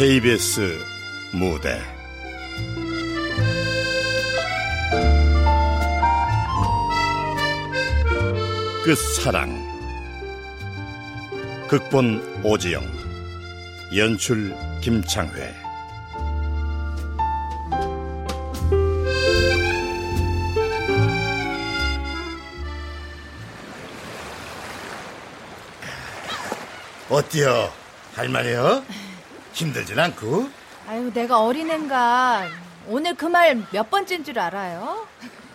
KBS 무대 끝사랑 극본 오지영 연출 김창회 어때요? 할만해요? 힘들진 않고? 아유, 내가 어린애인가. 오늘 그 말 몇 번째인 줄 알아요?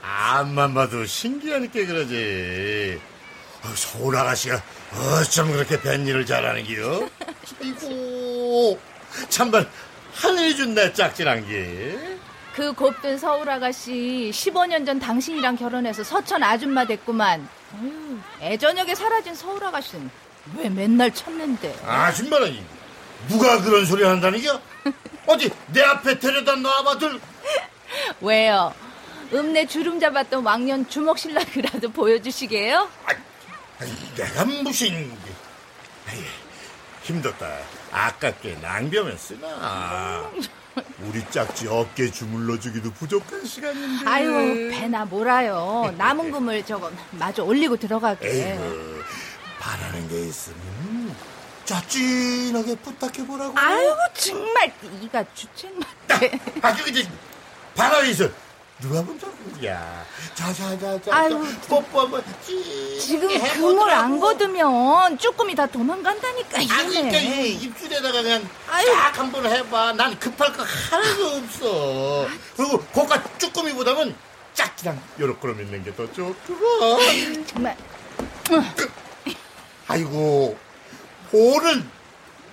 앞만 봐도 신기하니까 그러지. 어, 서울 아가씨가 어쩜 그렇게 뱃일을 잘하는기요? 아이고, 참말 하늘이 준내 짝질한 게. 그 곱든 서울 아가씨 15년 전 당신이랑 결혼해서 서천 아줌마 됐구만. 아유, 애저녁에 사라진 서울 아가씨는 왜 맨날 찾는데? 아줌마라니 누가 그런 소리 한다니겨? 어디 내 앞에 데려다 놔봐들 왜요? 읍내 주름 잡았던 왕년 주먹신랑이라도 보여주시게요? 아이, 내가 무슨 힘들다 아깝게 낭비하면 쓰나 우리 짝지 어깨 주물러주기도 부족한 시간인데 아유, 배나 몰아요. 남은 금을 저거 마저 올리고 들어가게. 에이구 바라는 게 있으면 짜찐하게 부탁해보라고 아유, 정말 이가 주책맞게. 아, 저기 이제 바람이 있어. 누가 먼저 야, 자자자자. 아유, 뽀뽀 한번 찌. 지금 그물 안 걷으면 쭈꾸미 다 도망간다니까 아, 그러니까 이. 입술에다가 그냥 아유. 딱한번 해봐. 난 급할 거 하나도 없어. 그리고 고가 쭈꾸미보다는 짝지랑 요렇게 있는 게 더 좋구만. 정말 아이고, 볼은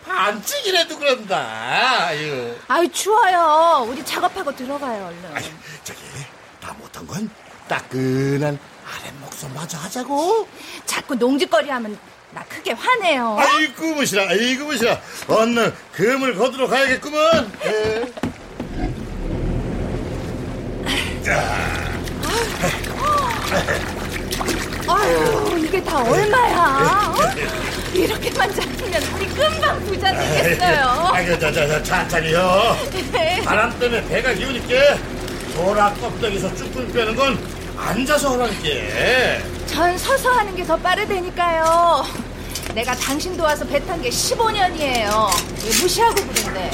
반칙이라도 그런다. 아유. 아유 추워요. 우리 작업하고 들어가요 얼른. 아니, 저기, 다 못한 건 따끈한 아랫목소 마저 하자고. 자꾸 농짓거리하면 나 크게 화내요. 아이고, 무시라, 아이고, 무시라. 얼른 금을 거두러 가야겠구먼. 예. 아유 이게 다 얼마야? 어? 이렇게만 잡히면 우리 금방 부자 되겠어요. 아이고, 자, 자, 자, 천천히요. 바람 때문에 배가 기우니까 소라 껍데기에서 쭈꾸미 빼는 건 앉아서 하라니까. 전 서서 하는 게 더 빠르다니까요. 내가 당신 도와서 배 탄 게 15년이에요. 무시하고 그런데.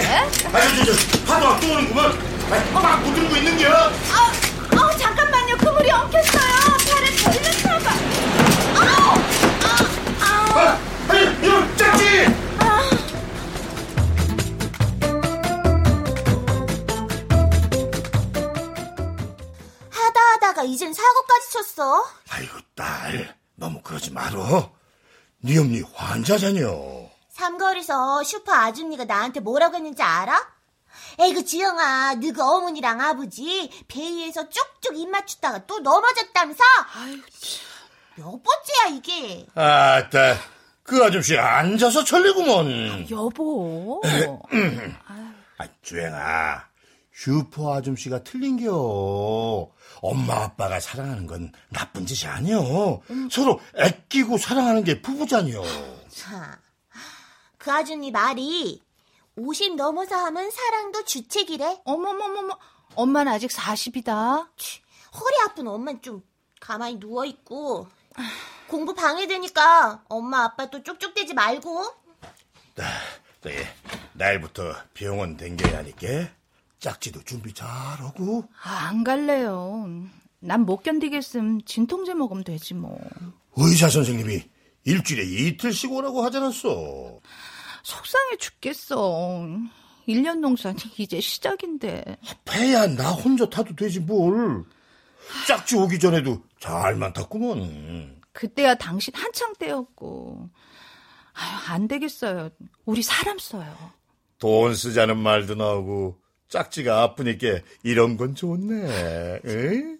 아이고, 저, 저, 파도가 또 오는구먼. 아이, 막 무들고 있는 겨. 아, 아, 잠깐만요. 그물이 엉켰어요. 팔에 걸렸나봐. 아우! 아, 아, 아, 이거 짝지! 하다 하다가 이젠 사고까지 쳤어. 아이고, 딸. 너무 그러지 말어. 네 엄니 환자잖여. 삼거리에서 슈퍼 아줌니가 나한테 뭐라고 했는지 알아? 에이그 지영아, 너그 어머니랑 아버지 배 위에서 쭉쭉 입 맞추다가 또 넘어졌다면서? 몇 번째야 이게? 아따, 그 아줌씨 앉아서 천리구먼. 여보. 아, 주행아, 슈퍼 아줌씨가 틀린겨. 엄마 아빠가 사랑하는 건 나쁜 짓이 아니여. 서로 애끼고 사랑하는 게 부부잖여. 자, 그 아줌니 말이 50 넘어서 하면 사랑도 주책이래. 어머머머머. 엄마는 아직 40이다. 허리 아픈 엄마는 좀 가만히 누워있고 공부 방해되니까 엄마 아빠 또 쪽쪽대지 말고 저기, 내일부터 병원 댕겨야 하니까 짝지도 준비 잘하고. 아, 안 갈래요. 난 못 견디겠음. 진통제 먹으면 되지 뭐. 의사 선생님이 일주일에 이틀씩 오라고 하지 않았어. 속상해 죽겠어. 1년 농사 이제 시작인데. 배야 나 혼자 타도 되지 뭘. 짝지 오기 전에도 잘만 탔구먼. 그때야 당신 한창 때였고. 아유, 안 되겠어요. 우리 사람 써요. 돈 쓰자는 말도 나오고 짝지가 아프니까 이런 건 좋네. 응?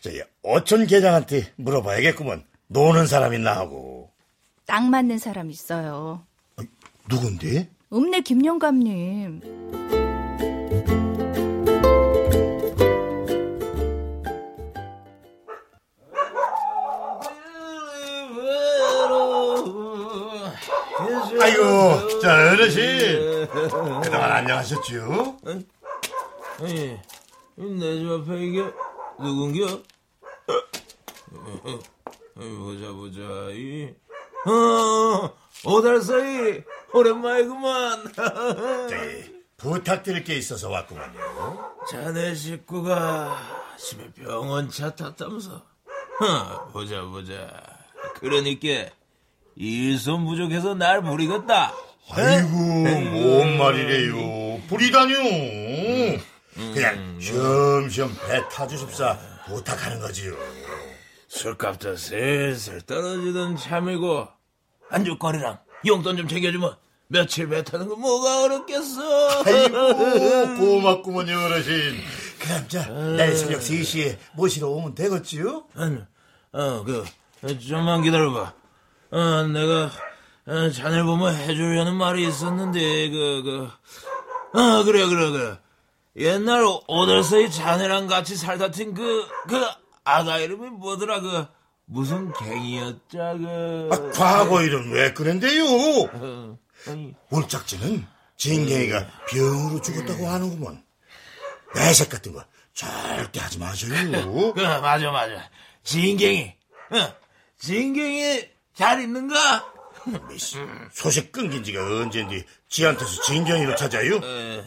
저기 어촌 계장한테 물어봐야겠구먼. 노는 사람 있나 하고. 딱 맞는 사람 있어요. 어, 누군데? 읍내 김영감님. 아이고, 자 어르신. 그래도 아셨죠? 아니, 내 집 앞에 이게 누군겨? 보자 보자 이 어, 오달사이 오랜만이구만. 저기 부탁드릴 게 있어서 왔구만요. 자네 식구가 집에 병원차 탔다면서. 어, 보자 보자. 그러니까 일손 부족해서 날 부리겠다. 아이고 뭔 말이래요. 부리다뇨. 그냥 쉬엄쉬엄 배 타주십사 부탁하는 거지요. 술값도 슬슬 떨어지던 참이고 안주거리랑 용돈 좀 챙겨주면 며칠 배 타는 거 뭐가 어렵겠어. 아이고 고맙구먼요 어르신. 그럼 자 내일 새벽 3시에 모시러 오면 되겠지요? 아니, 어, 그, 좀만 기다려봐. 어, 내가, 어, 자네 보면 해주려는 말이 있었는데, 그, 그, 어, 그래, 그래, 그래. 옛날 오달서이 자네랑 같이 살다 튄 그, 그, 아가 이름이 뭐더라, 그, 무슨 갱이였자, 그. 아, 과거 일은 왜 그런데요? 어, 아니, 올짝지는 진갱이가 병으로 죽었다고 하는구먼. 내색 같은 거 절대 하지 마세요. 그, 맞아, 맞아. 진갱이. 어, 진갱이 잘 있는가? 미씨, 소식 끊긴 지가 언젠데 지한테서 진경이로 찾아요? 에,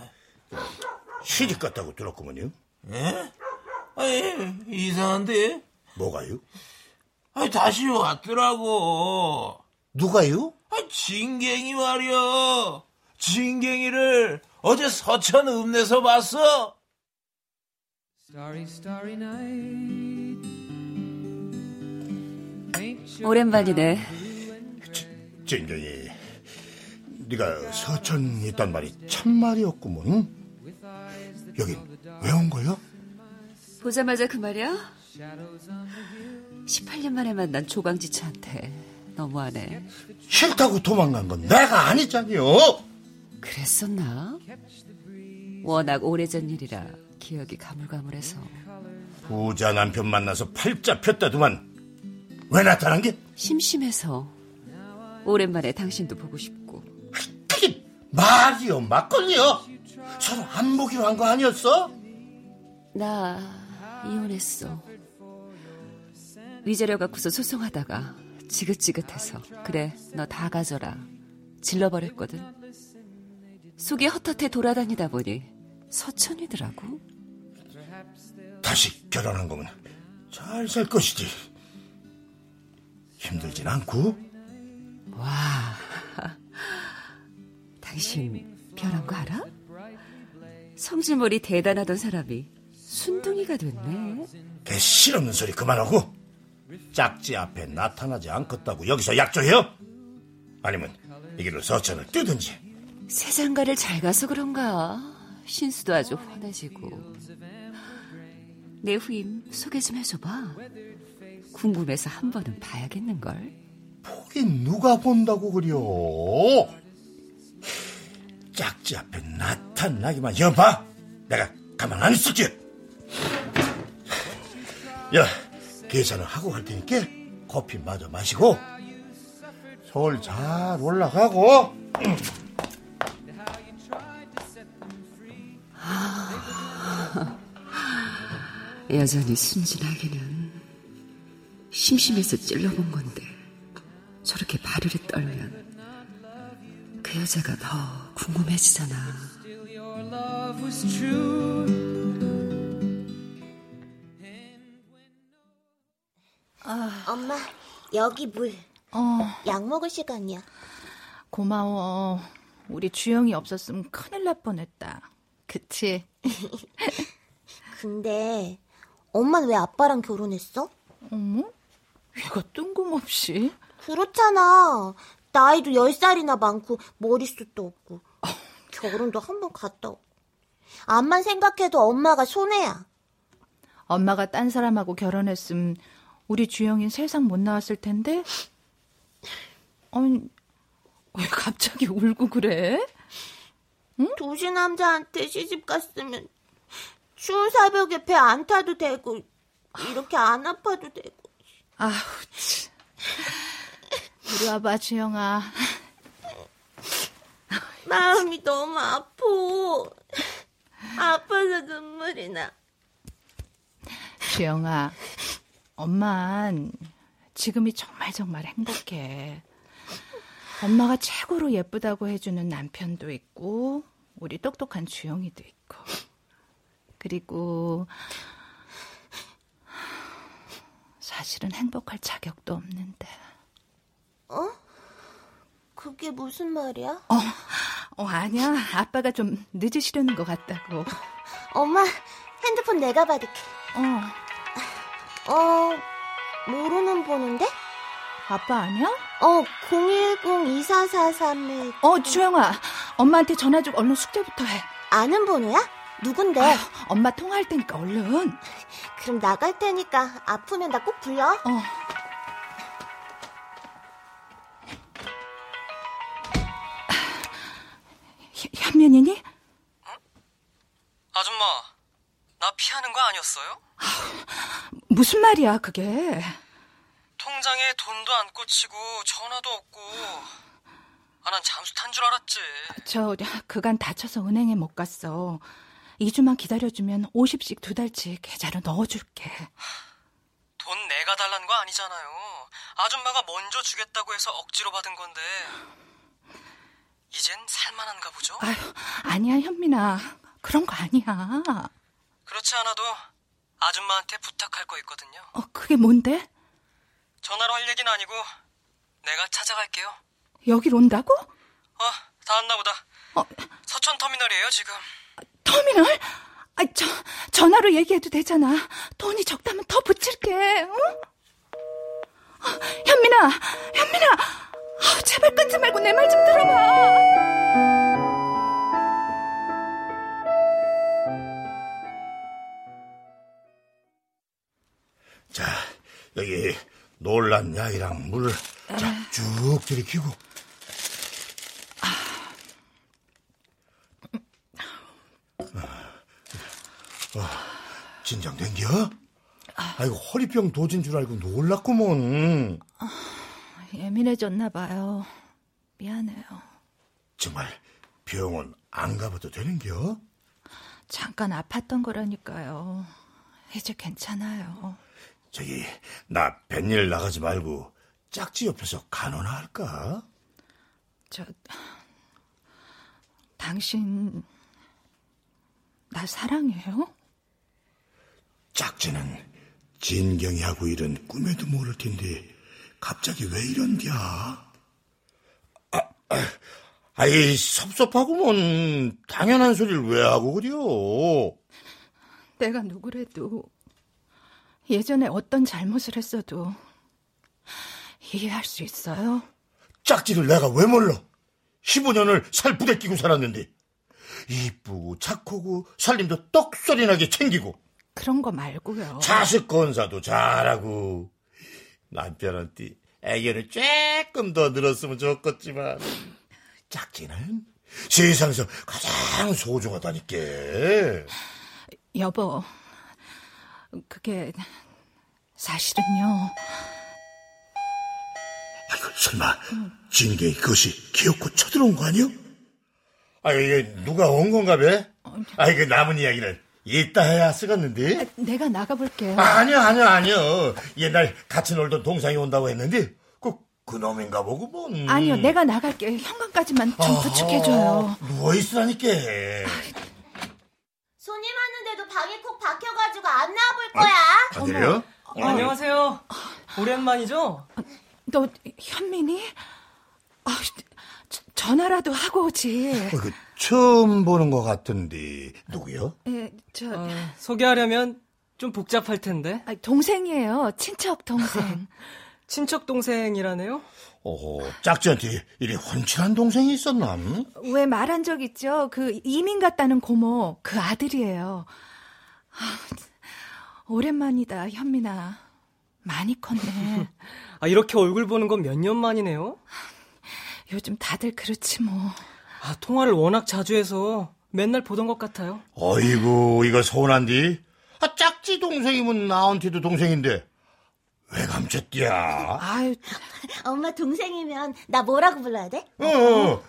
시집 갔다고 들었구먼요. 에? 아니, 이상한데? 뭐가요? 아니, 다시 왔더라고. 누가요? 아, 진갱이 말이야. 진갱이를 어제 서천 읍내서 봤어. Starry, starry night. Paint your 오랜만이네. 진경이, 네가 서천 있단 말이 참말이었구먼. 여긴 왜 온 거야? 보자마자 그 말이야? 18년 만에 만난 조광지처한테 너무하네. 싫다고 도망간 건 내가 아니잖여. 그랬었나? 워낙 오래전 일이라 기억이 가물가물해서 부자 남편 만나서 팔자 폈다더만 왜 나타난 게? 심심해서 오랜만에 당신도 보고 싶고 그게 말이요 막걸리요 서로 안 보기로 한 거 아니었어? 나 이혼했어. 위자료 갖고서 소송하다가 지긋지긋해서 그래 너 다 가져라 질러버렸거든. 속이 헛헛해 돌아다니다 보니 서천이더라고. 다시 결혼한 거면 잘 살 것이지 힘들진 않고 와, 당신 변한 거 알아? 성질머리 대단하던 사람이 순둥이가 됐네. 개 실없는 소리 그만하고 짝지 앞에 나타나지 않겠다고 여기서 약조해요? 아니면 이 길로 서천을 뜨든지 세상가를 잘 가서 그런가. 신수도 아주 훤해지고. 내 후임 소개 좀 해줘봐. 궁금해서 한 번은 봐야겠는걸. 보긴 누가 본다고 그려 짝지 앞에 나타나기만 여봐 내가 가만 안 있을게 야 계산을 하고 갈 테니까 커피 마저 마시고 서울 잘 올라가고 여전히 순진하기는 심심해서 찔러본 건데 저렇게 바르르 떨면 그 여자가 더 궁금해지잖아. True. 엄마, 여기 물. 어, 약 먹을 시간이야. 고마워. 우리 주영이 없었으면 큰일 날 뻔했다. 그치? 근데 엄마는 왜 아빠랑 결혼했어? 어머? 얘가 뜬금없이? 그렇잖아. 나이도 10살이나 많고 머릿숱도 없고 결혼도 한 번 갔다 오고 암만 생각해도 엄마가 손해야. 엄마가 딴 사람하고 결혼했음 우리 주영인 세상 못 나왔을 텐데? 아니, 왜 갑자기 울고 그래? 도시 남자한테 시집 갔으면 추운 새벽에 배 안 타도 되고 이렇게 안 아파도 되고 아우, 참. 이리 와봐, 주영아. 마음이 너무 아파. 아파서 눈물이 나. 주영아, 엄만 지금이 정말 정말 행복해. 엄마가 최고로 예쁘다고 해주는 남편도 있고, 우리 똑똑한 주영이도 있고. 그리고, 사실은 행복할 자격도 없는데. 그게 무슨 말이야? 어, 어, 아니야. 아빠가 좀 늦으시려는 것 같다고. 엄마, 핸드폰 내가 받을게. 어, 어, 모르는 번호인데? 아빠 아니야? 어, 010-2443에 어, 주영아. 엄마한테 전화 좀 얼른 숙제부터 해. 아는 번호야? 누군데? 아휴, 엄마 통화할 테니까 얼른. 그럼 나갈 테니까 아프면 나 꼭 불러. 어. 현- 현면이니? 아줌마, 나 피하는 거 아니었어요? 무슨 말이야, 그게? 통장에 돈도 안 꽂히고 전화도 없고. 아, 난 잠수 탄 줄 알았지. 저, 그간 다쳐서 은행에 못 갔어. 2주만 기다려주면 50씩 두 달치 계좌로 넣어줄게. 돈 내가 달라는 거 아니잖아요. 아줌마가 먼저 주겠다고 해서 억지로 받은 건데. 이젠 살만한가 보죠? 아휴, 아니야, 현민아. 그런 거 아니야. 그렇지 않아도 아줌마한테 부탁할 거 있거든요. 어, 그게 뭔데? 전화로 할 얘기는 아니고 내가 찾아갈게요. 여길 온다고? 어, 다 왔나 보다. 어, 서천 터미널이에요, 지금. 터미널? 아, 저, 전화로 얘기해도 되잖아. 돈이 적다면 더 붙일게, 응? 어, 현민아, 현민아! 아, 제발 끊지 말고 내 말 좀 들어봐. 자, 여기 놀란 야이랑 물을 자, 쭉 들이키고. 어, 진정된겨? 아이고, 허리병 도진 줄 알고 놀랐구먼. 예민해졌나 봐요. 미안해요. 정말 병원 안 가봐도 되는겨? 잠깐 아팠던 거라니까요. 이제 괜찮아요. 저기, 나 뱃일 나가지 말고 짝지 옆에서 간호나 할까? 저, 당신, 나 사랑해요? 짝지는 진경이 하고 일은 꿈에도 모를 텐데 갑자기 왜 이런디야? 아, 아, 아이 섭섭하구먼 당연한 소리를 왜 하고 그려? 내가 누구래도 예전에 어떤 잘못을 했어도 이해할 수 있어요? 짝지를 내가 왜 몰라? 15년을 살 부대끼고 살았는데 이쁘고 착하고 살림도 떡소리나게 챙기고 그런 거 말고요. 자식 건사도 잘하고 남편한테 애교를 조금 더 늘었으면 좋겠지만 짝지는 세상에서 가장 소중하다니까 여보, 그게 사실은요. 아이고 설마 진경이 그것이 기어코 쳐들어온 거 아니요? 아 이게 누가 온 건가 배? 아 이거 남은 이야기는 이따 해야 쓰겠는데 내가 나가볼게요. 아, 아니요 아니요 아니요 옛날 같이 놀던 동상이 온다고 했는데 그 그놈인가 보고 뭔 아니요, 내가 나갈게요. 현관까지만 좀 부축해줘요. 누워 있으라니까 손님 왔는데도 방에 콕 박혀가지고 안 나와볼 거야. 안 들려? 안녕하세요. 오랜만이죠? 너 현민이? 아, 저- 전화라도 하고 오지. 어, 그 처음 보는 것 같은데 누구요? 예, 저 어, 소개하려면 좀 복잡할 텐데. 아, 동생이에요. 친척 동생. 친척 동생이라네요? 어 짝지한테 이리 훤칠한 동생이 있었나? 왜 말한 적 있죠? 그 이민 갔다는 고모 그 아들이에요. 아, 오랜만이다, 현민아. 많이 컸네. 아, 이렇게 얼굴 보는 건 몇 년 만이네요? 요즘 다들 그렇지 뭐. 아, 통화를 워낙 자주 해서 맨날 보던 것 같아요. 어이구 이거 서운한디? 아 짝지 동생이면 나한테도 동생인데 왜 감췄디야? 아유, 엄마 동생이면 나 뭐라고 불러야 돼? 어,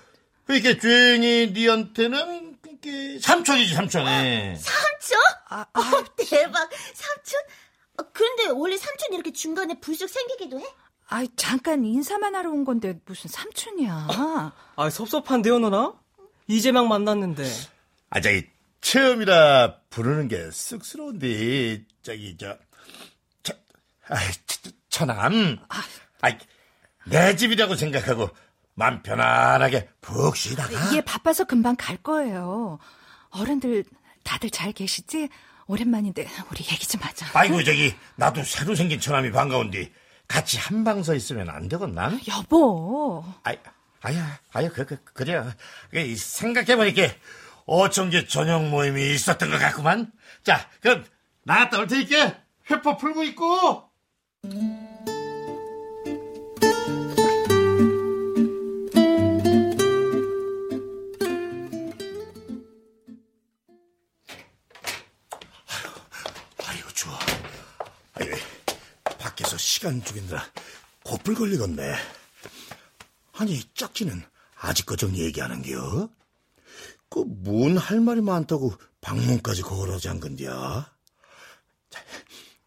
그러니까 주행이 니한테는 그게 삼촌이지 삼촌이. 삼촌? 아, 어, 대박. 삼촌? 어, 그런데 원래 삼촌 이렇게 중간에 불쑥 생기기도 해? 아이, 잠깐 인사만 하러 온 건데 무슨 삼촌이야. 아, 섭섭한데요, 누나? 이제 막 만났는데. 아 저기 처음이라 부르는 게 쑥스러운데 저기 저, 저 아이, 저, 처남. 아이, 내 집이라고 생각하고 맘 편안하게 푹 쉬다가. 얘 바빠서 금방 갈 거예요. 어른들 다들 잘 계시지? 오랜만인데 우리 얘기 좀 하자. 아이고 저기 나도 새로 생긴 처남이 반가운데 같이 한 방 서 있으면 안 되겠나? 여보. 아이, 아야, 아야, 그, 그, 그래. 그, 생각해보니까, 어청계 저녁 모임이 있었던 것 같구만. 자, 그럼, 나갔다 올 테니까, 회포 풀고 있고! 시간 죽이느라 고플 걸리겠네. 아니, 짝지는 아직까지 얘기하는겨? 그, 뭔 할 말이 많다고 방문까지 걸어 잠근디야? 자,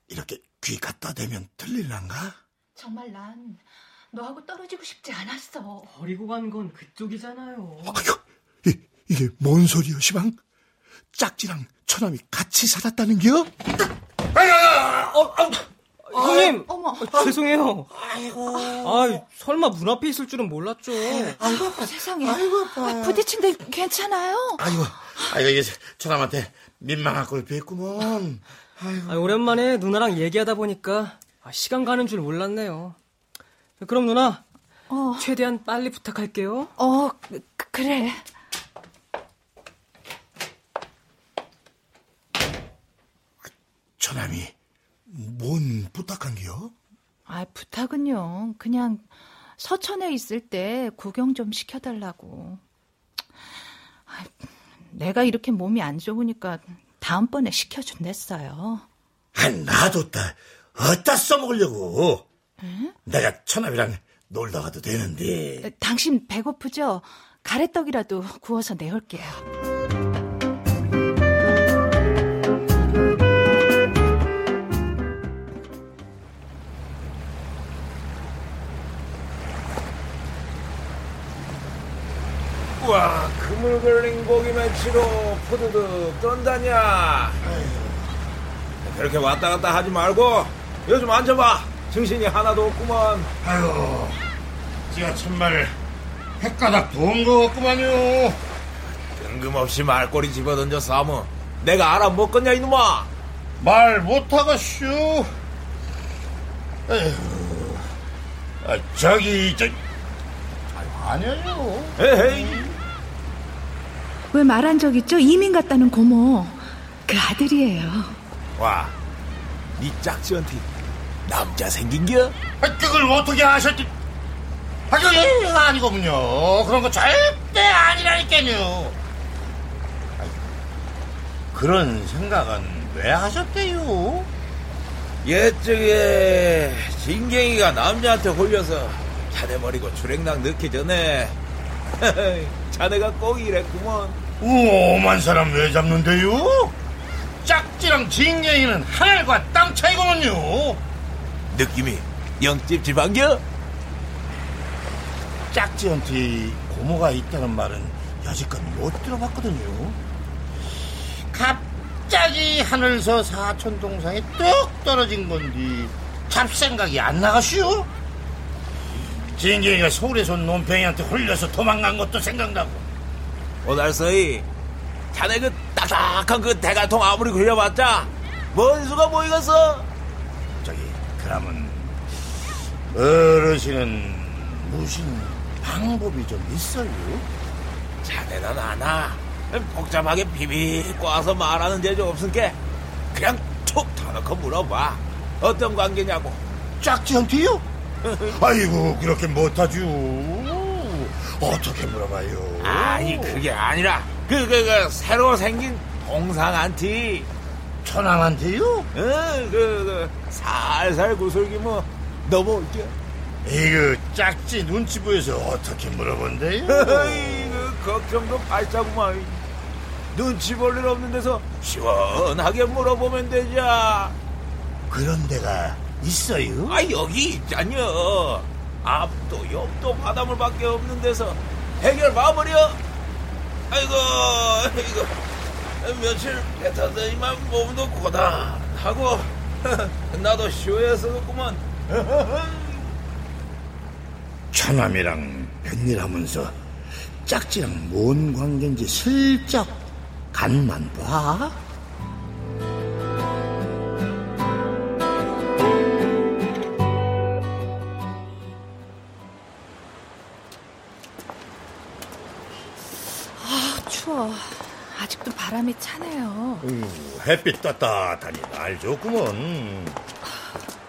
이렇게 귀 갖다 대면 들릴란가? 정말 난 너하고 떨어지고 싶지 않았어. 버리고 간 건 그쪽이잖아요. 아이고, 이, 이게 뭔 소리여, 시방? 짝지랑 처남이 같이 살았다는겨? 형님! 어머. 아, 죄송해요. 아, 설마 문 앞에 있을 줄은 몰랐죠. 아이고, 세상에. 아, 부딪힌데 괜찮아요? 아이고, 아이고, 이게 처남한테 민망한 걸 뵀구먼. 아, 오랜만에 누나랑 얘기하다 보니까 아, 시간 가는 줄 몰랐네요. 그럼 누나, 어, 최대한 빨리 부탁할게요. 어, 그, 그래. 처남이 뭔 부탁한겨? 아, 부탁은요. 그냥 서천에 있을 때 구경 좀 시켜달라고. 아, 내가 이렇게 몸이 안 좋으니까 다음번에 시켜준댔어요. 아, 놔뒀다. 어디다 써먹으려고. 내가 처남이랑 놀다 가도 되는데. 당신 배고프죠? 가래떡이라도 구워서 내올게요. 와, 그물 걸린 고기 멸치로 푸드득 떤다냐. 그렇게 왔다 갔다 하지 말고 요즘 앉아봐. 정신이 하나도 없구먼. 아유, 제가 천말 헷가닥 도운 거 같구만요. 뜬금없이 말꼬리 집어던져 싸면 내가 알아 먹겠냐 이놈아. 말 못하겠슈. 에휴, 아, 저기, 저, 아니에요. 에헤이. 왜 말한 적 있죠? 이민 갔다는 고모. 그 아들이에요. 와, 니 짝지한테 남자 생긴겨? 아, 그걸 어떻게 아셨지? 아, 그게 아니거든요. 그런 거 절대 아니라니까요. 그런 생각은 왜 하셨대요? 옛적에 진경이가 남자한테 홀려서 자네 버리고 주랭랑 넣기 전에 자네가 꼭 이랬구먼. 오만 사람 왜 잡는데요? 짝지랑 진경이는 하늘과 땅 차이거든요. 느낌이 영집 집안겨? 짝지한테 고모가 있다는 말은 여지껏 못 들어봤거든요. 갑자기 하늘서 사촌 동상에 뚝 떨어진 건디 잡생각이 안 나가시오? 진경이가 서울에서 온 논팽이한테 홀려서 도망간 것도 생각나고 오달서이 자네 그 딱딱한 그 대갈통 아무리 굴려봤자 뭔 수가 보이겠어? 저기 그러면 어르신은 무슨 방법이 좀 있어요? 자네는 아나 복잡하게 비비 꽈서 말하는 재주 없으니까 그냥 툭 터놓고 물어봐 어떤 관계냐고 짝지한테요? 아이고 그렇게 못하죠 어떻게 물어봐요 아니 그게 아니라 그그그 새로 생긴 동상한테 천황한테요? 어그 그 살살 구슬기 뭐 넘어올게 이거 짝지 눈치 보여서 어떻게 물어본대요? 그 걱정도 발자구만. 눈치 볼 일 없는 데서 시원하게 물어보면 되자. 그런 데가 있어요? 아 여기 있잖여. 앞도 옆도 바닷물밖에 없는 데서 해결 봐버려. 아이고 이거 며칠 배 타더니만 몸도 고단하고 나도 쇼했었구만. 처남이랑 뱃일하면서 짝지랑 뭔 관계인지 슬쩍 간만 봐. 바람이 차네요. 음, 햇빛 따뜻하니 날 좋구먼.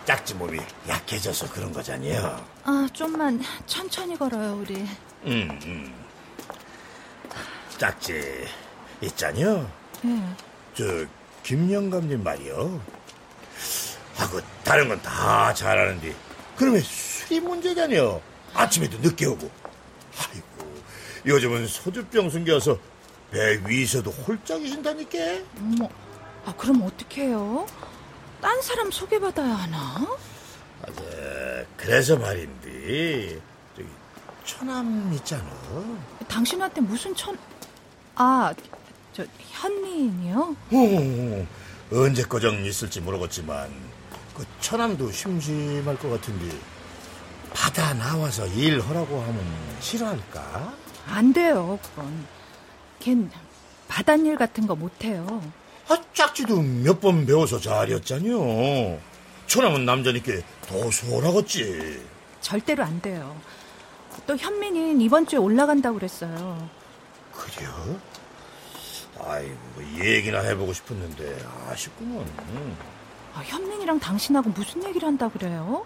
짝지 몸이 약해져서 그런 거잖여. 아, 좀만 천천히 걸어요, 우리. 음, 음. 짝지 있잖여. 예. 저 김영감님 말이요. 하고 다른 건 다 잘하는데 그러면 술이 문제잖여. 아침에도 늦게 오고. 아이고 요즘은 소주병 숨겨서 배 위에서도 홀짝이신다니까. 어머, 아, 그럼 어떡해요? 딴 사람 소개받아야 하나? 아, 저, 그래서 말인데 저기 처남 있잖아. 당신한테 무슨 천, 아, 저, 현미인이요? 어, 언제 거정 있을지 모르겠지만 그 처남도 심심할 것 같은데 바다 나와서 일하라고 하면 싫어할까? 안 돼요, 그건. 걘 바닷일 같은 거 못해요. 아, 짝지도 몇 번 배워서 잘했잖여. 처남은 남자니까 더 수월하겠지. 절대로 안 돼요. 또 현민이 이번 주에 올라간다고 그랬어요. 그래요? 아이고, 얘기나 해보고 싶었는데 아쉽구먼. 아, 현민이랑 당신하고 무슨 얘기를 한다 그래요?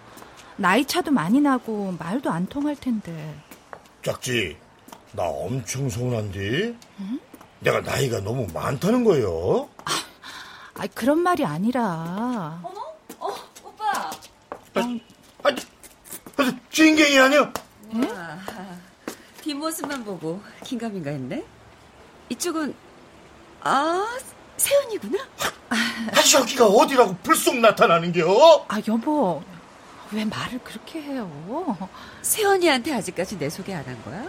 나이 차도 많이 나고 말도 안 통할 텐데. 짝지, 나 엄청 서운한데? 내가 나이가 너무 많다는 거요. 아, 그런 말이 아니라. 아, 아, 진경이 아니야? 뒷모습만 보고 긴가민가 했네. 이쪽은 아 세연이구나. 아, 저기가 어디라고 불쑥 나타나는겨? 아, 여보. 왜 말을 그렇게 해요? 세연이한테 아직까지 내 소개 안 한 거야?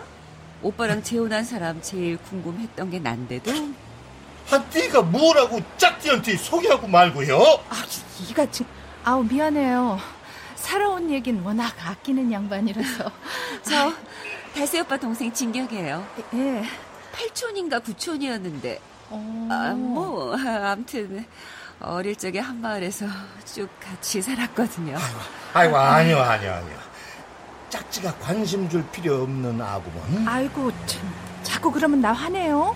오빠랑 재혼한 사람 제일 궁금했던 게 난데도 아, 네가 뭐라고 짝지한테 소개하고 말고요? 아, 이가 지금, 아우, 미안해요. 살아온 얘긴 워낙 아끼는 양반이라서. 저 달세 오빠 동생 진경이에요. 예. 8촌인가 9촌이었는데 어. 아, 뭐 아무튼 어릴 적에 한 마을에서 쭉 같이 살았거든요. 아이고, 아니요, 아니요, 아니요. 짝지가 관심 줄 필요 없는 아구먼. 아이고, 참. 자꾸 그러면 나 화내요?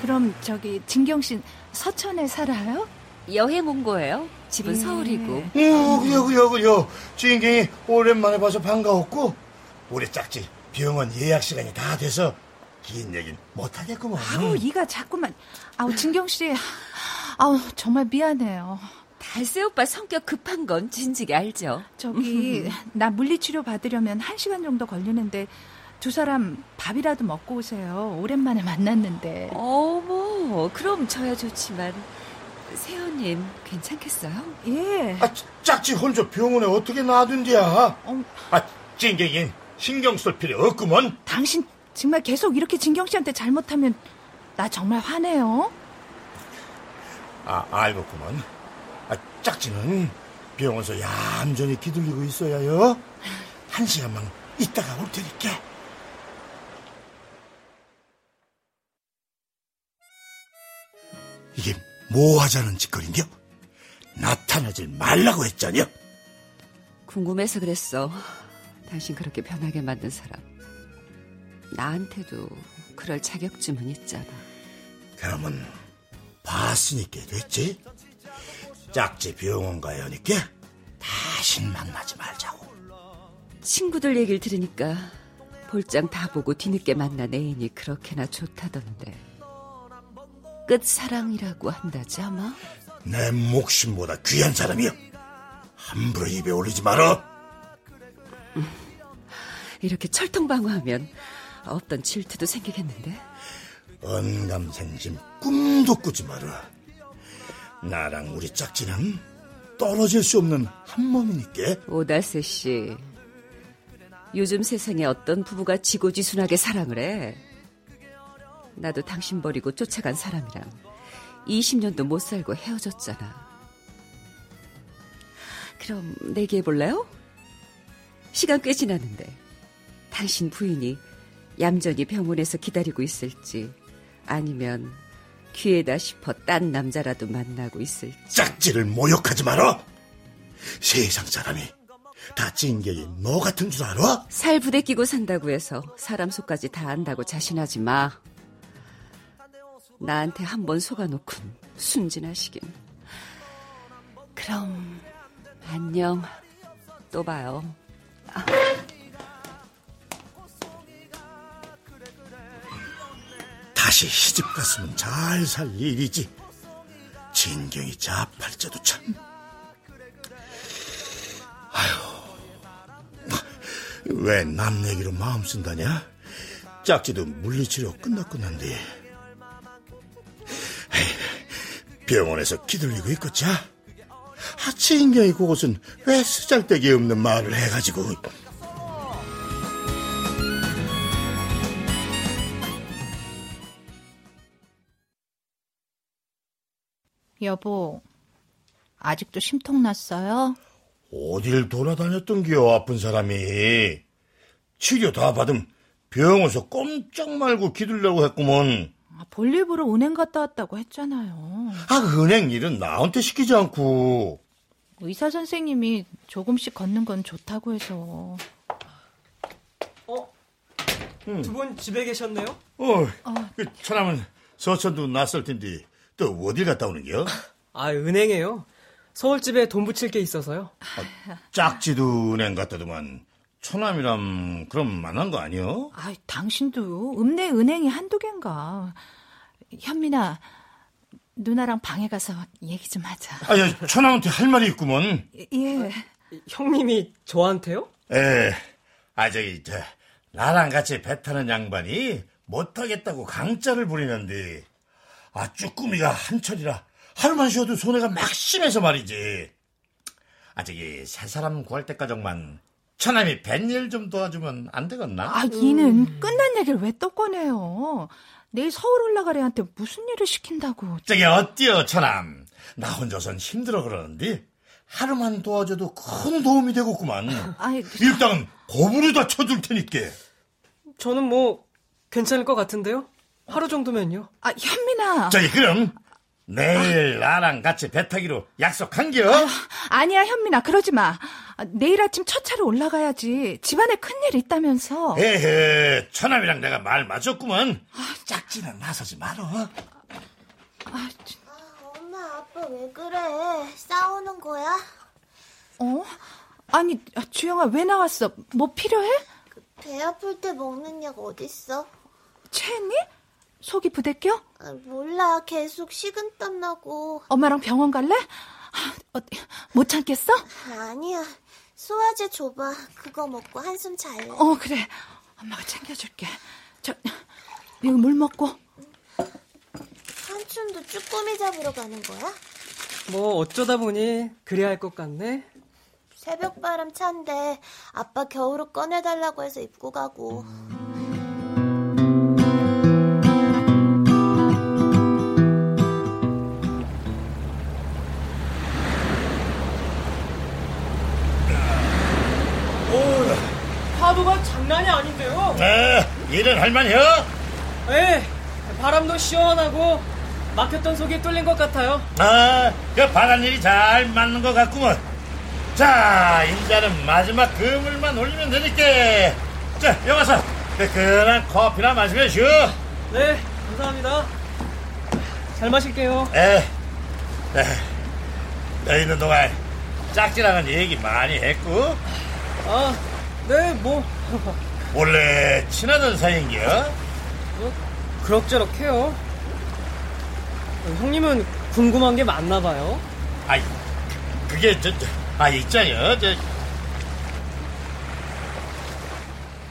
그럼 저기, 진경 씨 서천에 살아요? 여행 온 거예요. 집은 예. 서울이고. 어, 그래요, 그래요, 그래요. 주인공이 오랜만에 봐서 반가웠고, 우리 짝지 병원 예약 시간이 다 돼서 긴 얘긴 못 하겠구먼. 아우, 이가 자꾸만. 아우, 진경 씨. 아우, 정말 미안해요. 달세 오빠 성격 급한 건 진즉에 알죠. 저기, 나 물리치료 받으려면 한 시간 정도 걸리는데, 두 사람 밥이라도 먹고 오세요. 오랜만에 만났는데. 어머, 그럼 저야 좋지만 세연님 괜찮겠어요? 예. 아, 짝지 혼자 병원에 어떻게 놔둔디야? 어, 아, 진경인 신경 쓸 필요 없구먼. 당신 정말 계속 이렇게 진경 씨한테 잘못하면 나 정말 화내요. 아, 알겠구먼. 아, 짝지는 병원에서 얌전히 기들리고 있어야요. 한 시간만 있다가 올 테니까. 이게 뭐 하자는 짓거리냐? 나타나질 말라고 했잖여. 궁금해서 그랬어. 당신 그렇게 변하게 만든 사람. 나한테도 그럴 자격쯤은 있잖아. 그러면 봤으니까 됐지? 짝지 병원 가야 하니까 다신 만나지 말자고. 친구들 얘기를 들으니까 볼장 다 보고 뒤늦게 만난 애인이 그렇게나 좋다던데. 끝사랑이라고 한다지 아마? 내 목숨보다 귀한 사람이여. 함부로 입에 올리지 마라. 이렇게 철통방어하면 없던 질투도 생기겠는데? 언감생심 꿈도 꾸지 마라. 나랑 우리 짝지는 떨어질 수 없는 한 몸이니까. 오다세 씨, 요즘 세상에 어떤 부부가 지고지순하게 사랑을 해? 나도 당신 버리고 쫓아간 사람이랑 20년도 못 살고 헤어졌잖아. 그럼 내기해 볼래요? 시간 꽤 지났는데 당신 부인이 얌전히 병원에서 기다리고 있을지 아니면 귀에다 싶어 딴 남자라도 만나고 있을지 짝지를 모욕하지 마라. 세상 사람이 다 찡겨이 너 같은 줄 알아? 살 부대 끼고 산다고 해서 사람 속까지 다 안다고 자신하지 마. 나한테 한 번 속아놓군 순진하시긴. 그럼 안녕. 또 봐요. 다시 시집 갔으면 잘 살 일이지. 진경이 자팔자도 참. 아휴, 왜 남 얘기로 마음 쓴다냐? 짝지도 물리치료. 에이, 병원에서 기들리고 있겠자. 아, 진경이 그것은 왜 쓰잘데기 없는 말을 해가지고. 여보, 아직도 심통 났어요? 어딜 돌아다녔던겨 아픈 사람이 치료 다 받음 병원에서 꼼짝 말고 기들려고 했구먼 아, 볼일 보러 은행 갔다 왔다고 했잖아요. 아 은행 일은 나한테 시키지 않고 의사 선생님이 조금씩 걷는 건 좋다고 해서. 어? 두분 집에 계셨네요? 어, 그 사람은 서천도 낯설 텐데 또 어딜 갔다 오는겨? 아, 은행에요. 서울집에 돈 붙일 게 있어서요. 짝지도 은행 갔다더만 처남이람 그럼 만난 거 아니여? 아, 당신도 읍내 은행이 한두 갠가. 현민아, 누나랑 방에 가서 얘기 좀 하자. 아니 처남한테 할 말이 있구먼 예. 형님이 저한테요? 에, 아 저기 저 나랑 같이 배 타는 양반이 못하겠다고 강짜를 부리는데 아 쭈꾸미가 한철이라 하루만 쉬어도 손해가 막 심해서 말이지. 아 저기 새 사람 구할 때까지만 처남이 뱃일 좀 도와주면 안 되겠나? 아, 이는 끝난 얘기를 왜 또 꺼내요? 내일 서울 올라갈 애한테 무슨 일을 시킨다고. 저기 어때요 처남? 나 혼자선 힘들어 그러는데 하루만 도와줘도 큰 도움이 되겠구만. 아이, 일단 고부르다 쳐줄 테니까. 저는 뭐 괜찮을 것 같은데요. 하루 정도면요. 아, 현민아. 저기 그럼 내일 나랑 같이 배 타기로 약속한겨? 아 니야, 현민아. 그러지 마. 아, 내일 아침 첫 차로 올라가야지. 집안에 큰일 있다면서. 에헤, 처남이랑 내가 말 맞췄구만. 짝지는 나서지 말어. 아, 진- 엄마, 아빠 왜 그래? 싸우는 거야? 어? 아니, 아, 주영아, 왜 나왔어? 뭐 필요해? 배 아플 때 먹는 약 어딨어? 체했니? 속이 부대껴? 아, 몰라, 계속 식은땀 나고. 엄마랑 병원 갈래? 아, 어, 못 참겠어? 아니야, 소화제 줘봐. 그거 먹고 한숨 잘래. 어, 그래. 엄마가 챙겨줄게. 저, 이거 물 먹고. 한춘도 쭈꾸미 잡으러 가는 거야? 뭐 어쩌다 보니 그래야 할 것 같네. 새벽 바람 찬데 아빠 겨울옷 꺼내달라고 해서 입고 가고. 파도가 장난이 아닌데요. 에, 일은 할만해요? 예, 바람도 시원하고 막혔던 속이 뚫린 것 같아요. 아, 그 바란 일이 잘 맞는 것 같구먼. 자, 인자는 마지막 그물만 올리면 되니까. 자, 여기 와서 뜨끈한 커피나 마시면 쉬어. 네, 감사합니다. 잘 마실게요. 에, 에, 너 있는 동안 짝지랑은 얘기 많이 했고, 아, 네, 뭐 원래 친하던 사이인겨? 그럭저럭 해요. 형님은 궁금한 게 많나 봐요. 아이, 그게 저, 저 아, 있잖여. 저,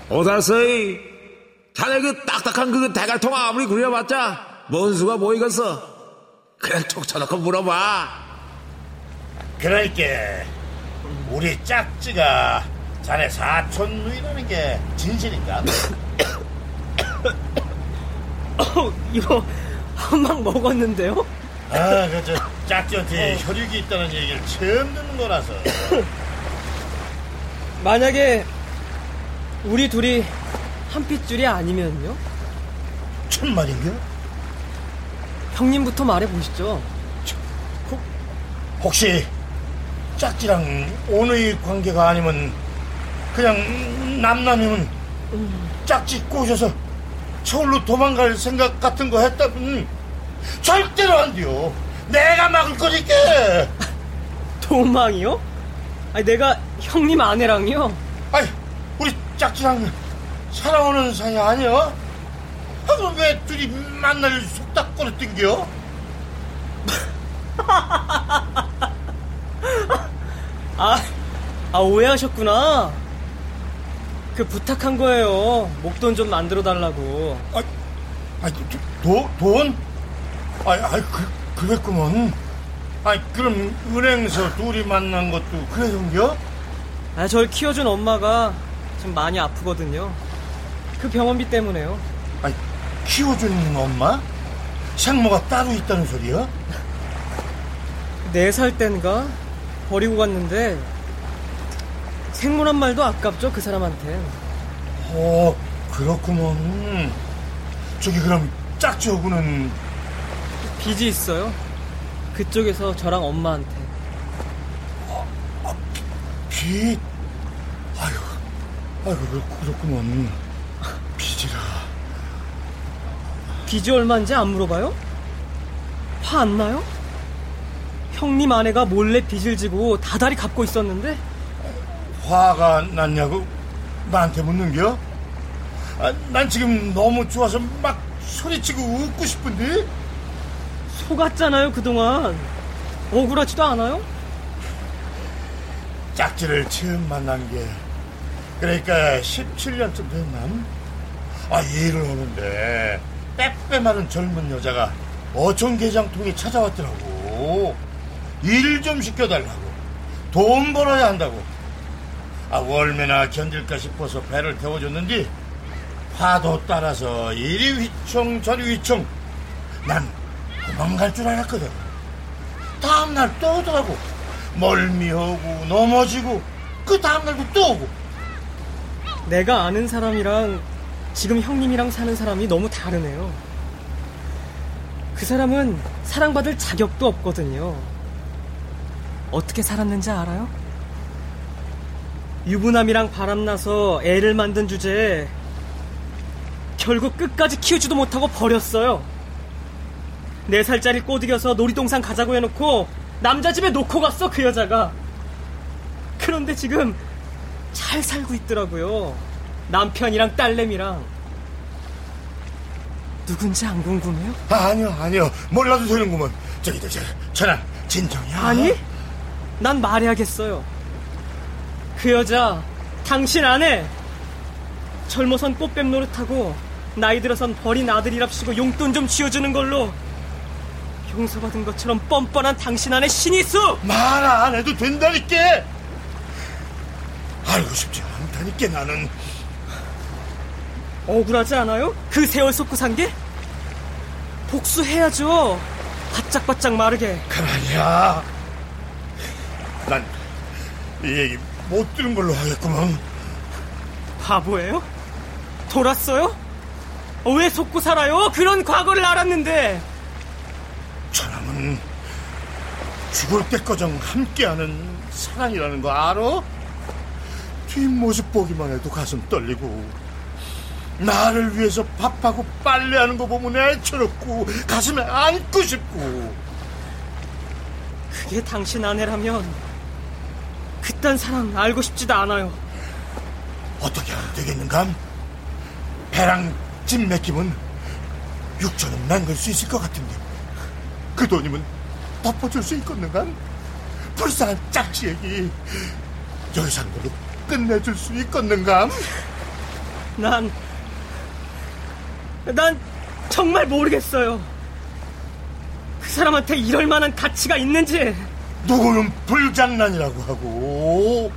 오다서이 자네 그 딱딱한 그 대갈통 아무리 굴려봤자 뭔 수가 보이겠어. 그냥 툭 쳐놓고 물어봐. 그러니까 우리 짝지가 자네 사촌 누이라는 게 진실인가? 어, 이거 한 방 먹었는데요? 아, 그저 짝지한테 혈육이 있다는 얘기를 처음 듣는 거라서. 만약에 우리 둘이 한 핏줄이 아니면요? 천만인가? 형님부터 말해보시죠. 혹시 짝지랑 오너의 관계가 아니면 그냥 남남이면 짝지 꼬셔서 서울로 도망갈 생각 같은 거 했다면 절대로 안 돼요. 내가 막을 거니까. 도망이요? 아니, 내가 형님 아내랑요? 아니, 우리 짝지랑 살아오는 사이 아니야? 아, 그럼 왜 둘이 만날 속닥거려 뜬겨? 아, 아, 오해하셨구나. 그 부탁한 거예요. 목돈 좀 만들어 달라고. 아, 아, 도, 돈? 아, 아, 그, 그랬구먼. 아, 그럼 은행에서 둘이 만난 것도 그래서인겨? 아, 절 키워준 엄마가 지금 많이 아프거든요. 그 병원비 때문에요. 아, 키워주는 엄마? 생모가 따로 있다는 소리야? 네 살 땐가 버리고 갔는데 생물한 말도 아깝죠 그 사람한테. 어, 그렇구먼. 저기 그럼 짝지하고는 빚이 있어요. 그쪽에서 저랑 엄마한테. 빚? 아유, 아유, 그렇- 그렇구먼. 빚이라. 빚이 얼마인지 안 물어봐요? 화 안 나요? 형님 아내가 몰래 빚을 지고 다달이 갚고 있었는데 화가 났냐고 나한테 묻는 겨? 아, 난 지금 너무 좋아서 막 소리치고 웃고 싶은데? 속았잖아요 그동안 억울하지도 않아요? 짝지를 처음 만난 게 그러니까 17년쯤 됐나? 아 일을 하는데 빼빼마른 젊은 여자가 어촌 게장통에 찾아왔더라고 일 좀 시켜달라고 돈 벌어야 한다고 아 월매나 견딜까 싶어서 배를 태워줬는데 파도 따라서 이리 휘청 저리 휘청 난 도망갈 줄 알았거든 다음날 또 오더라고 멀미하고 넘어지고 그 다음날도 또 오고 내가 아는 사람이랑 지금 형님이랑 사는 사람이 너무 다르네요. 그 사람은 사랑받을 자격도 없거든요. 어떻게 살았는지 알아요? 유부남이랑 바람나서 애를 만든 주제에 결국 끝까지 키우지도 못하고 버렸어요. 네 살짜리 꼬드겨서 놀이동산 가자고 해놓고 남자 집에 놓고 갔어 그 여자가. 그런데 지금 잘 살고 있더라고요. 남편이랑 딸내미랑. 누군지 안 궁금해요? 아, 아니요 아니요 몰라도 되는구먼 저기들 저 전화 진정이야 아니? 난 말해야겠어요. 그 여자, 당신 아내! 젊어선 꽃뱀 노릇하고, 나이 들어선 버린 아들이랍시고 용돈 좀 쥐어주는 걸로, 용서받은 것처럼 뻔뻔한 당신 아내 신이수! 말 안 해도 된다니까 알고 싶지 않다니까 나는 억울하지 않아요? 그 세월 속고 산 게? 복수해야죠. 바짝바짝 마르게. 그만이야 난이 얘기 못 들은 걸로 하겠구먼 바보예요? 돌았어요? 어, 왜 속고 살아요? 그런 과거를 알았는데. 저놈은 죽을 때까지 함께하는 사랑이라는 거 알아? 뒷모습 보기만 해도 가슴 떨리고 나를 위해서 밥하고 빨래하는 거 보면 애처롭고 가슴에 안고 싶고 그게 당신 아내라면 그딴 사랑 알고 싶지도 않아요. 어떻게 하면 되겠는감? 배랑 집 맡기면 6천원 남길 수 있을 것 같은데 그 돈이면 덮어줄 수 있겠는감? 불쌍한 짝지 얘기 걸로 끝내줄 수 있겠는감? 난난 정말 모르겠어요. 그 사람한테 이럴 만한 가치가 있는지. 누구는 불장난이라고 하고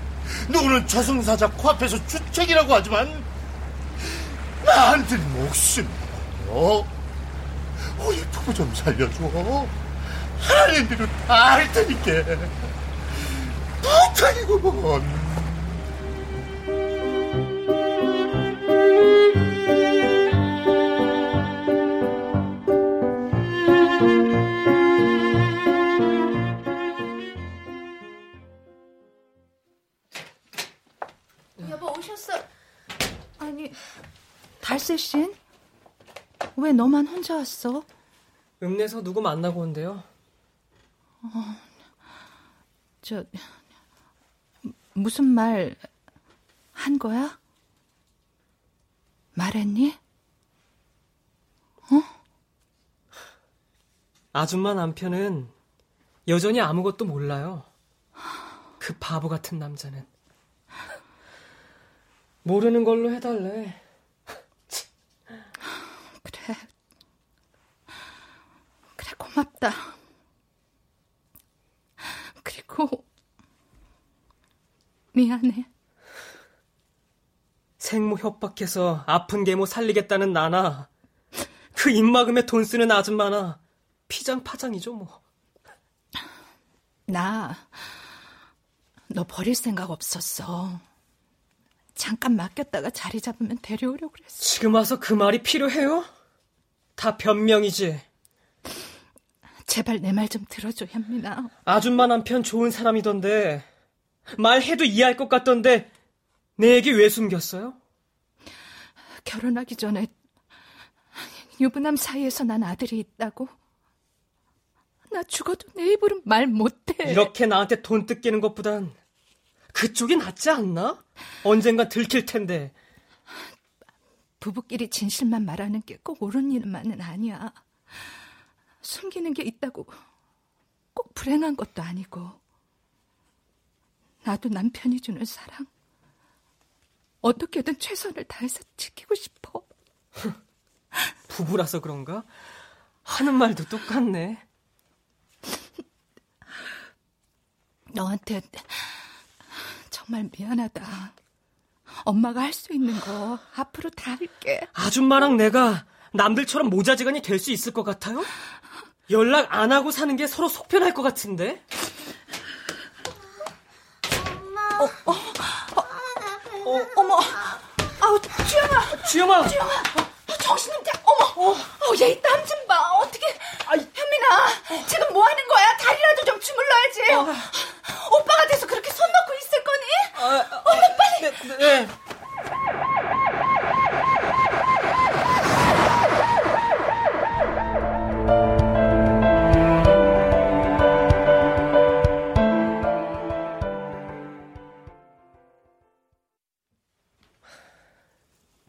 누구는 저승사자 코앞에서 주책이라고 하지만 나한테는 목숨이야. 우리 부부 좀 살려줘. 하나님들은 다할 테니까. 부탁이구먼. 왜 너만 혼자 왔어? 읍내서 누구 만나고 온대요. 저 무슨 말 한 거야? 말했니? 아줌마 남편은 여전히 아무것도 몰라요. 그 바보 같은 남자는. 모르는 걸로 해달래. 그래, 고맙다. 그리고, 미안해. 생모 협박해서 아픈 계모 살리겠다는 나나, 그 입막음에 돈 쓰는 아줌마나, 피장 파장이죠, 뭐. 나, 너 버릴 생각 없었어. 잠깐 맡겼다가 자리 잡으면 데려오려고 그랬어. 지금 와서 그 말이 필요해요? 다 변명이지. 제발 내 말 좀 들어줘, 현민아. 아줌마 남편 좋은 사람이던데, 말해도 이해할 것 같던데, 내 얘기 왜 숨겼어요? 결혼하기 전에 유부남 사이에서 난 아들이 있다고. 나 죽어도 내 입으로 말 못해. 이렇게 나한테 돈 뜯기는 것보단 그쪽이 낫지 않나? 언젠가 들킬 텐데. 부부끼리 진실만 말하는 게 꼭 옳은 일만은 아니야. 숨기는 게 있다고 꼭 불행한 것도 아니고. 나도 남편이 주는 사랑. 어떻게든 최선을 다해서 지키고 싶어. 부부라서 그런가? 하는 말도 똑같네. 너한테 정말 미안하다. 엄마가 할 수 있는 거 앞으로 다 할게. 아줌마랑 내가 남들처럼 모자지간이 될 수 있을 것 같아요? 연락 안 하고 사는 게 서로 속편할 것 같은데? 어머, 아우 주영아, 주영아! 주영아, 정신 좀 차. 어머, 어, 얘 땀 좀 봐. 어떻게? 현민아, 지금 뭐 하는 거야? 다리라도 좀 주물러야지. 오빠가 돼서 그렇게 손 놓고 있을 거니? 얼른 빨리. 네, 네.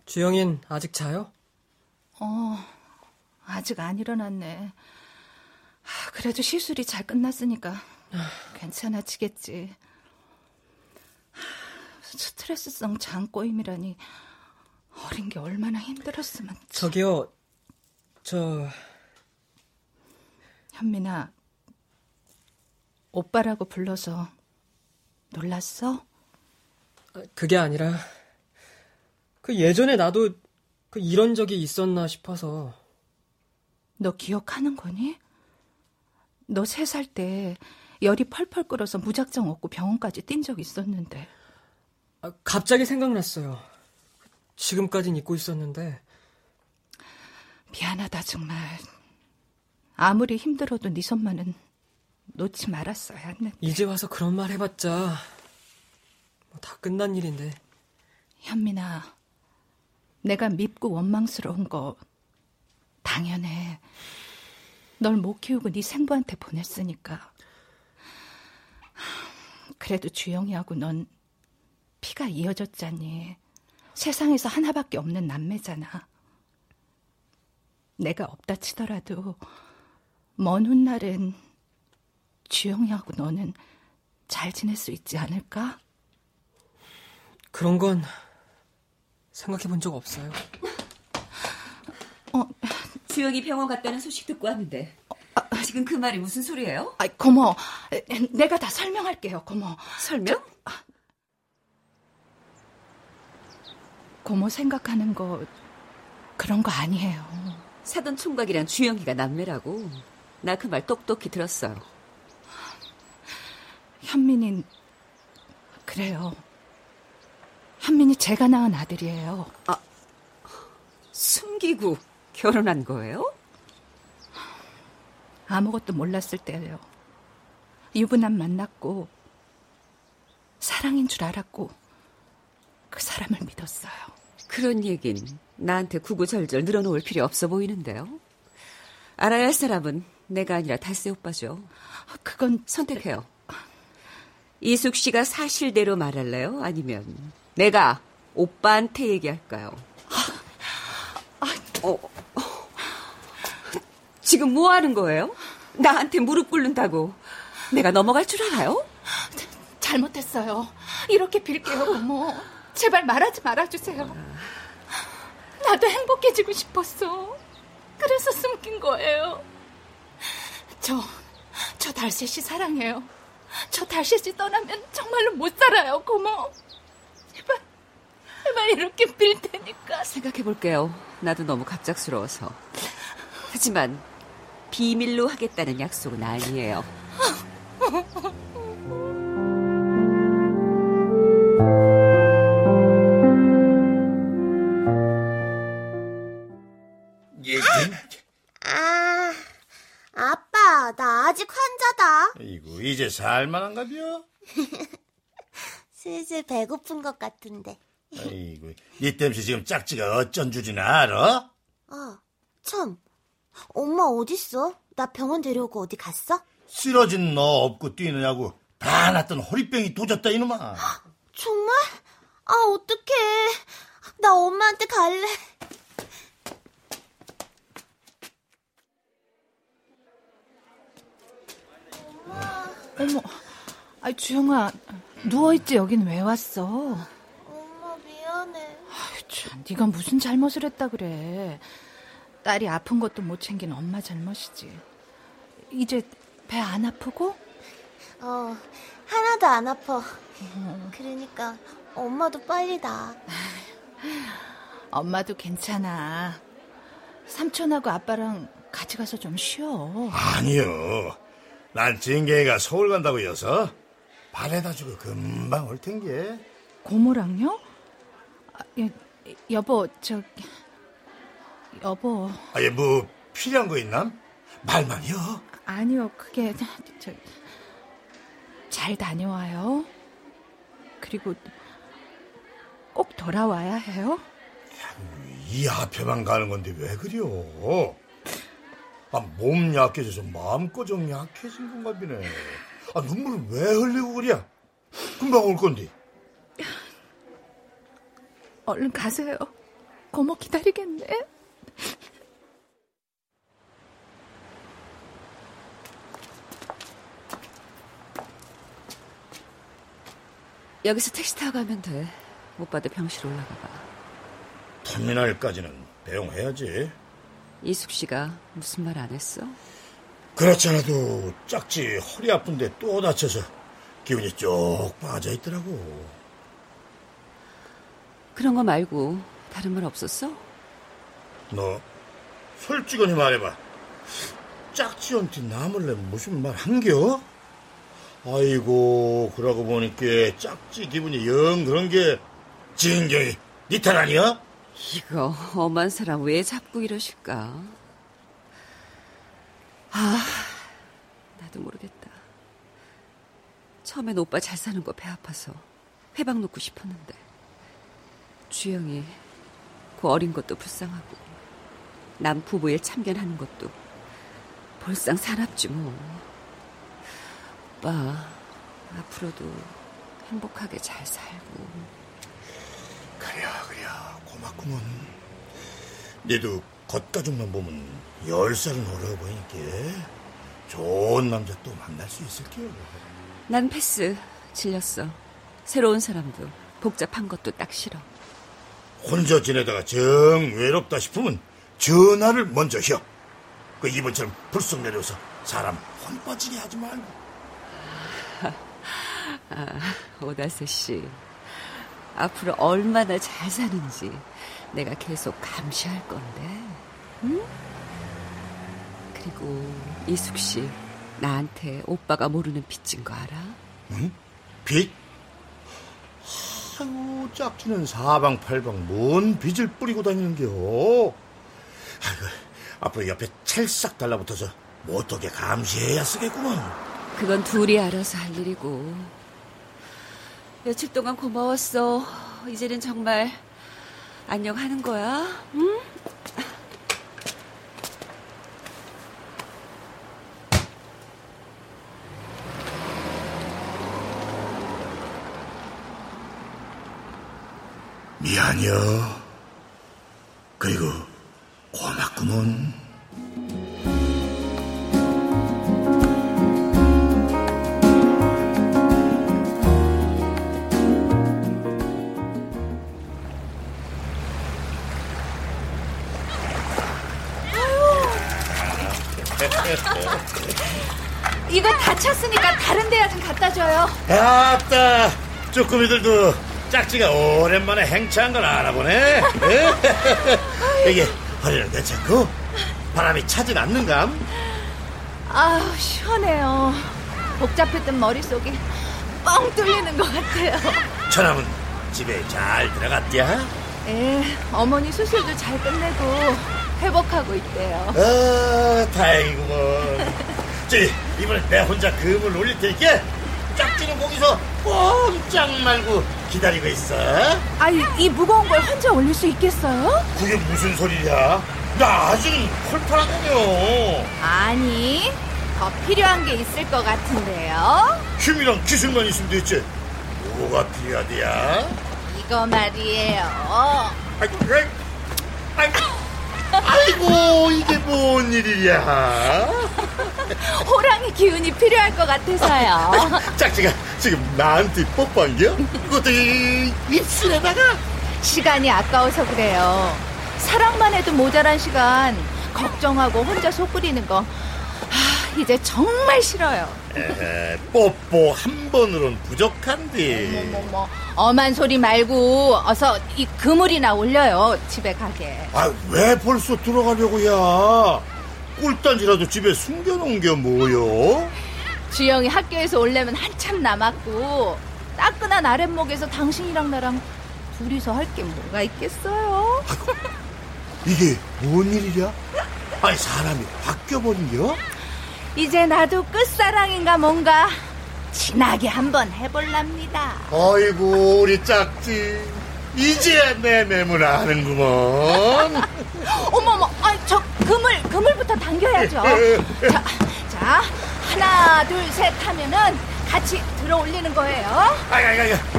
주영인 아직 자요? 어, 아직 안 일어났네. 아, 그래도 시술이 잘 끝났으니까 괜찮아지겠지. 하, 스트레스성 장꼬임이라니 어린 게 얼마나 힘들었으면. 저기요, 저, 현민아, 오빠라고 불러서 놀랐어? 그게 아니라, 그 예전에 나도 그 이런 적이 있었나 싶어서. 너 기억하는 거니? 너 세 살 때 열이 펄펄 끓어서 무작정 얻고 병원까지 뛴 적 있었는데. 아, 갑자기 생각났어요. 지금까진 잊고 있었는데. 미안하다 정말. 아무리 힘들어도 네 손만은 놓지 말았어야 했는데. 이제 와서 그런 말 해봤자 뭐 다 끝난 일인데. 현민아, 내가 밉고 원망스러운 거 당연해. 널 못 키우고 네 생부한테 보냈으니까. 그래도 주영이하고 넌 피가 이어졌잖니. 세상에서 하나밖에 없는 남매잖아. 내가 없다 치더라도 먼 훗날엔 주영이하고 너는 잘 지낼 수 있지 않을까? 그런 건 생각해 본 적 없어요. 어, 주영이 병원 갔다는 소식 듣고 왔는데 지금 그 말이 무슨 소리예요? 아, 고모, 내가 다 설명할게요, 고모. 설명? 고모 생각하는 거 그런 거 아니에요. 사돈 총각이랑 주영이가 남매라고. 나 그 말 똑똑히 들었어요. 현민인 그래요. 현민이 제가 낳은 아들이에요. 숨기고 결혼한 거예요? 아무것도 몰랐을 때예요. 유부남 만났고 사랑인 줄 알았고 그 사람을 믿었어요. 그런 얘긴 나한테 구구절절 늘어놓을 필요 없어 보이는데요. 알아야 할 사람은 내가 아니라 달세 오빠죠. 그건 선택해요. 이숙 씨가 사실대로 말할래요? 아니면 내가 오빠한테 얘기할까요? 어, 어. 지금 뭐 하는 거예요? 나한테 무릎 꿇는다고 내가 넘어갈 줄 알아요? 잘못했어요. 이렇게 빌게요, 고모. 제발 말하지 말아주세요. 나도 행복해지고 싶었어. 그래서 숨긴 거예요. 저, 저 달새 씨 사랑해요. 저 달새 씨 떠나면 정말로 못 살아요, 고모. 제발, 제발 이렇게 빌 테니까. 생각해 볼게요. 나도 너무 갑작스러워서. 하지만 비밀로 하겠다는 약속은 아니에요. 예, 아, 아빠, 나 아직 환자다. 이고 이제 살만한가 벼? 슬슬 배고픈 것 같은데. 아이고, 니 땜시 지금 짝지가 어쩐 줄이나 알아? 아, 참. 엄마 어딨어? 나 병원 데려오고 어디 갔어? 쓰러진 너 업고 뛰느냐고 다 났던 허리병이 도졌다 이놈아. 정말? 아, 어떡해. 나 엄마한테 갈래. 어머, 아 주영아, 누워있지 여긴 왜 왔어? 참, 네가 무슨 잘못을 했다 그래. 딸이 아픈 것도 못 챙긴 엄마 잘못이지. 이제 배 안 아프고? 어, 하나도 안 아파. 그러니까 엄마도 빨리 나. 엄마도 괜찮아. 삼촌하고 아빠랑 같이 가서 좀 쉬어. 아니요. 난 징계가 서울 간다고 여서 발에다 주고 금방 올 텐게. 고모랑요? 아, 예, 여보, 저 여보. 아예 뭐 필요한 거 있나? 말만요. 아니요, 그게 저, 잘 다녀와요. 그리고 꼭 돌아와야 해요. 이 앞에만 가는 건데 왜 그래요? 아, 몸 약해져서 마음고정 약해진 건가 보네. 아, 눈물을 왜 흘리고 그래? 금방 올 건데. 얼른 가세요. 고모 기다리겠네. 여기서 택시 타고 가면 돼. 오빠도 병실 올라가 봐. 터미널까지는 배웅해야지. 이숙 씨가 무슨 말 안 했어? 그렇잖아도 짝지 허리 아픈데 또 다쳐서 기운이 쭉 빠져 있더라고. 그런 거 말고 다른 말 없었어? 너 솔직하니 말해봐. 짝지한테 나몰래 무슨 말 한겨? 아이고 그러고 보니까 짝지 기분이 영 그런 게 진경이 니탓 아니야? 이거 엄한 사람 왜 자꾸 이러실까? 아, 나도 모르겠다. 처음엔 오빠 잘 사는 거 배 아파서 회방 놓고 싶었는데 주영이 그 어린 것도 불쌍하고 남 부부에 참견하는 것도 볼상 사납지 뭐. 오빠 앞으로도 행복하게 잘 살고 그래 그래 고맙구먼. 니도 겉가족만 보면 열 살은 어려 보이니까 좋은 남자 또 만날 수 있을게요. 난 패스 질렸어. 새로운 사람도 복잡한 것도 딱 싫어. 혼자 지내다가 정 외롭다 싶으면 전화를 먼저 혀. 그 이번처럼 불쑥 내려서 사람 혼 빠지게 하지 말고. 아, 오다세 씨. 앞으로 얼마나 잘 사는지 내가 계속 감시할 건데. 응? 그리고 이숙 씨 나한테 오빠가 모르는 빚진 거 알아? 응? 빚? 아유, 짝지는 사방팔방 뭔 빚을 뿌리고 다니는겨. 아이고, 앞으로 옆에 찰싹 달라붙어서 못하게 감시해야 쓰겠구먼. 그건 둘이 알아서 할 일이고. 며칠 동안 고마웠어. 이제는 정말 안녕하는 거야. 응? 미안해요. 그리고 고맙구먼. 이거 다쳤으니까 다른 데야 좀 갖다 줘요. 아따, 쪼꾸미들도 짝지가 오랜만에 행차한 걸 알아보네. 이게 허리는 괜찮고 바람이 차진 않는감? 아우, 시원해요. 복잡했던 머릿속이 뻥 뚫리는 것 같아요. 처남은 집에 잘 들어갔디야? 예, 어머니 수술도 잘 끝내고 회복하고 있대요. 아, 다행이구먼. 저기, 이번에 내 혼자 금을 올릴 테니까 짝지는 거기서 꼼짝 말고 기다리고 있어. 아이, 이 무거운 걸 혼자 올릴 수 있겠어요? 그게 무슨 소리야? 나 아직 펄펄하다뇨. 아니, 더 필요한 게 있을 것 같은데요. 힘이랑 기술만 있으면 됐지. 뭐가 필요하디야? 이거 말이에요. 아이고, 아이고, 아이고, 이게 뭔 일이야? 호랑이 기운이 필요할 것 같아서요. 짝지가 지금 나한테 뽀뽀한겨? 그것도 이 입술에다가? 시간이 아까워서 그래요. 사랑만 해도 모자란 시간 걱정하고 혼자 속 끓이는 거 아, 이제 정말 싫어요. 에헤, 뽀뽀 한 번으론 부족한디. 뭐뭐 엄한 소리 말고 어서 이 그물이나 올려요. 집에 가게. 아, 왜 벌써 들어가려고야? 꿀단지라도 집에 숨겨놓은 게 뭐요? 주영이 학교에서 올려면 한참 남았고 따끈한 아랫목에서 당신이랑 나랑 둘이서 할 게 뭐가 있겠어요? 이게 뭔 일이야? 아니, 사람이 바뀌어버린겨? 이제 나도 끝사랑인가 뭔가 진하게 한번 해볼랍니다. 아이고, 우리 짝지. 이제야 내 매물 아는구먼. 어머머, 아, 저 그물, 그물부터 당겨야죠. 자, 자, 하나, 둘, 셋 하면은 같이 들어 올리는 거예요. 아이,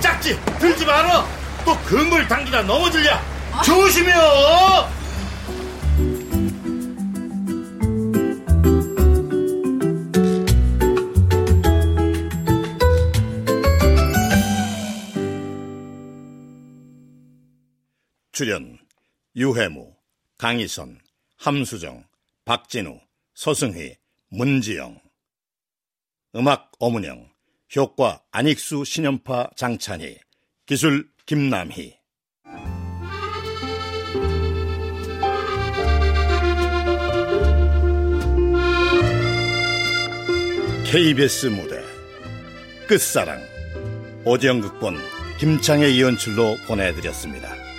짝지, 들지 마라. 또 그물 당기다 넘어질려. 조심해요. 출연 유해무, 강희선, 함수정, 박진우, 서승희, 문지영. 음악 어문영. 효과 안익수 신연파 장찬희. 기술 김남희. KBS 무대. 끝사랑. 오디언 극본 김창의 이연출로 보내드렸습니다.